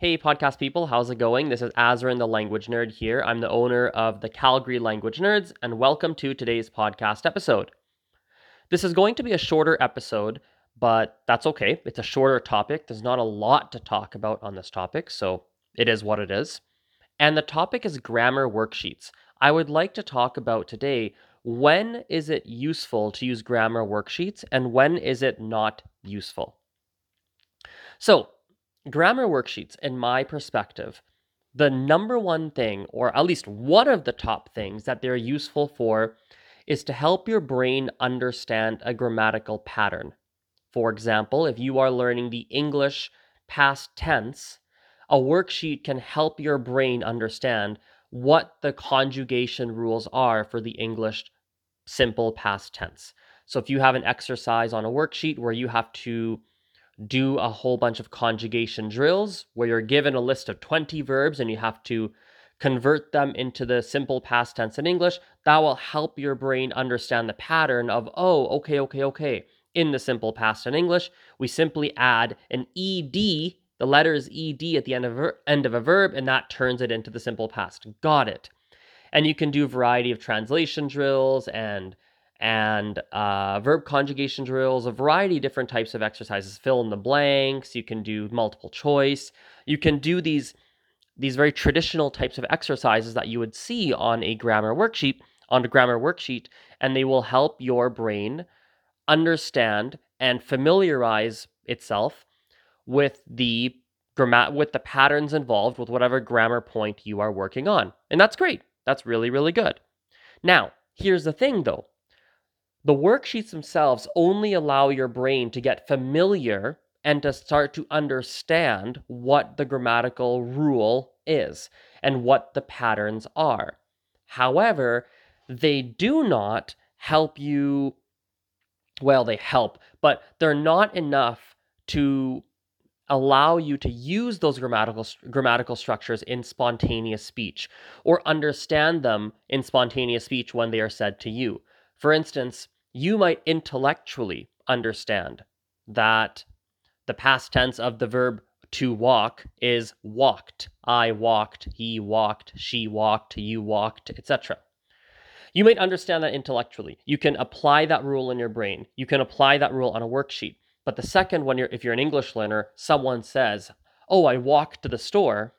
Hey, podcast people, how's it going? This is Azrin, the language nerd here. I'm the owner of the Calgary Language Nerds, and welcome to today's podcast episode. This is going to be a shorter episode, but that's okay. It's a shorter topic. There's not a lot to talk about on this topic, so it is what it is. And the topic is grammar worksheets. I would like to talk about today when is it useful to use grammar worksheets and when is it not useful. So, grammar worksheets, in my perspective, the number one thing, or at least one of the top things that they're useful for, is to help your brain understand a grammatical pattern. For example, if you are learning the English past tense, a worksheet can help your brain understand what the conjugation rules are for the English simple past tense. So if you have an exercise on a worksheet where you have to do a whole bunch of conjugation drills where you're given a list of 20 verbs and you have to convert them into the simple past tense in English, that will help your brain understand the pattern of, oh, okay, okay, okay. In the simple past in English, we simply add an ed, the letter is ed at the end of, ver- end of a verb, and that turns it into the simple past. Got it. And you can do a variety of translation drills and and uh, verb conjugation drills, a variety of different types of exercises. Fill in the blanks. You can do multiple choice. You can do these these very traditional types of exercises that you would see on a grammar worksheet on a grammar worksheet, and they will help your brain understand and familiarize itself with the grammar with the patterns involved with whatever grammar point you are working on. And that's great. That's really really good. Now, here's the thing though. The worksheets themselves only allow your brain to get familiar and to start to understand what the grammatical rule is and what the patterns are. However, they do not help you. Well, they help, but they're not enough to allow you to use those grammatical grammatical structures in spontaneous speech or understand them in spontaneous speech when they are said to you. For instance, you might intellectually understand that the past tense of the verb to walk is walked. I walked, he walked, she walked, you walked, etc. You might understand that intellectually. You can apply that rule in your brain. You can apply that rule on a worksheet. But the second you're if you're an English learner, someone says, "Oh, I walked to the store."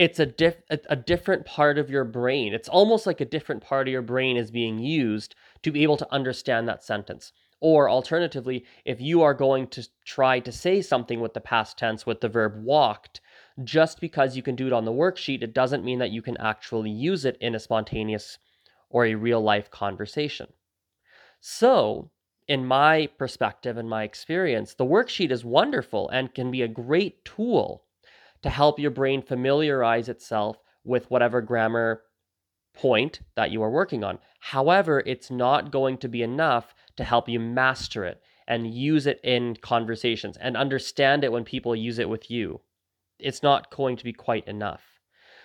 It's a, diff- a, different part of your brain. It's almost like a different part of your brain is being used to be able to understand that sentence. Or alternatively, if you are going to try to say something with the past tense with the verb walked, just because you can do it on the worksheet, it doesn't mean that you can actually use it in a spontaneous or a real life conversation. So, in my perspective and my experience, the worksheet is wonderful and can be a great tool to help your brain familiarize itself with whatever grammar point that you are working on. However, it's not going to be enough to help you master it and use it in conversations and understand it when people use it with you. It's not going to be quite enough.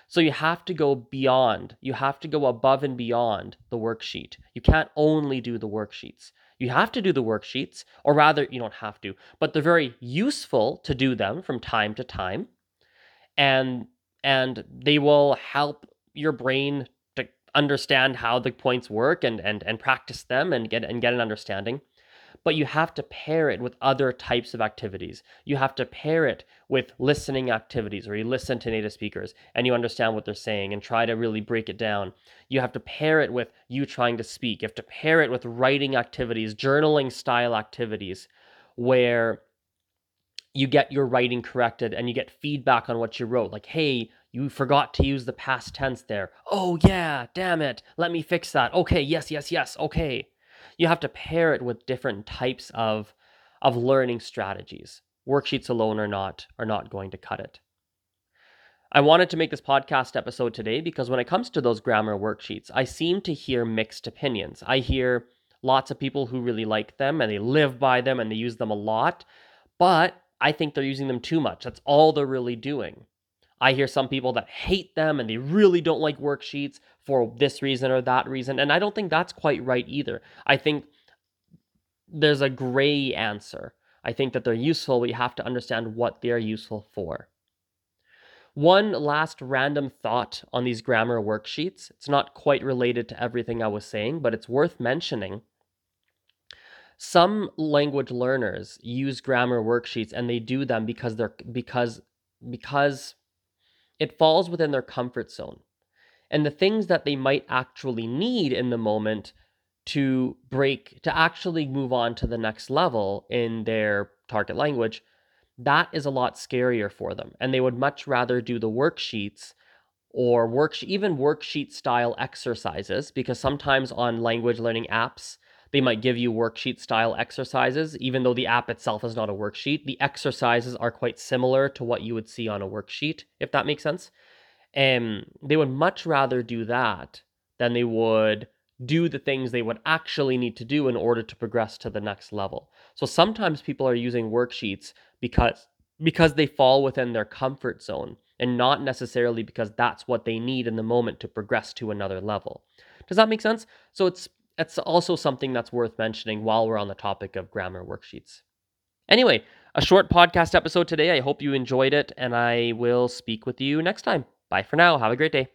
So you have to go beyond, you have to go above and beyond the worksheet. You can't only do the worksheets. You have to do the worksheets, or rather, you don't have to, but they're very useful to do them from time to time and and they will help your brain to understand how the points work and and and practice them and get and get an understanding but you have to pair it with other types of activities. You have to pair it with listening activities where you listen to native speakers and you understand what they're saying and try to really break it down. You have to pair it with you trying to speak. You have to pair it with writing activities, journaling style activities where you get your writing corrected and you get feedback on what you wrote. Like, hey, you forgot to use the past tense there. Oh, yeah, damn it. Let me fix that. Okay, yes, yes, yes, okay. You have to pair it with different types of, of learning strategies. Worksheets alone are not, are not going to cut it. I wanted to make this podcast episode today because when it comes to those grammar worksheets, I seem to hear mixed opinions. I hear lots of people who really like them and they live by them and they use them a lot. But I think they're using them too much. That's all they're really doing. I hear some people that hate them and they really don't like worksheets for this reason or that reason. And I don't think that's quite right either. I think there's a gray answer. I think that they're useful, but you have to understand what they're useful for. One last random thought on these grammar worksheets. It's not quite related to everything I was saying, but it's worth mentioning. Some language learners use grammar worksheets and they do them because they're because because it falls within their comfort zone. And the things that they might actually need in the moment to break to actually move on to the next level in their target language that is a lot scarier for them. And they would much rather do the worksheets or work even worksheet style exercises because sometimes on language learning apps they might give you worksheet style exercises even though the app itself is not a worksheet the exercises are quite similar to what you would see on a worksheet if that makes sense and they would much rather do that than they would do the things they would actually need to do in order to progress to the next level. So sometimes people are using worksheets because because they fall within their comfort zone and not necessarily because that's what they need in the moment to progress to another level. Does that make sense? So it's it's also something that's worth mentioning while we're on the topic of grammar worksheets. Anyway, a short podcast episode today. I hope you enjoyed it and I will speak with you next time. Bye for now. Have a great day.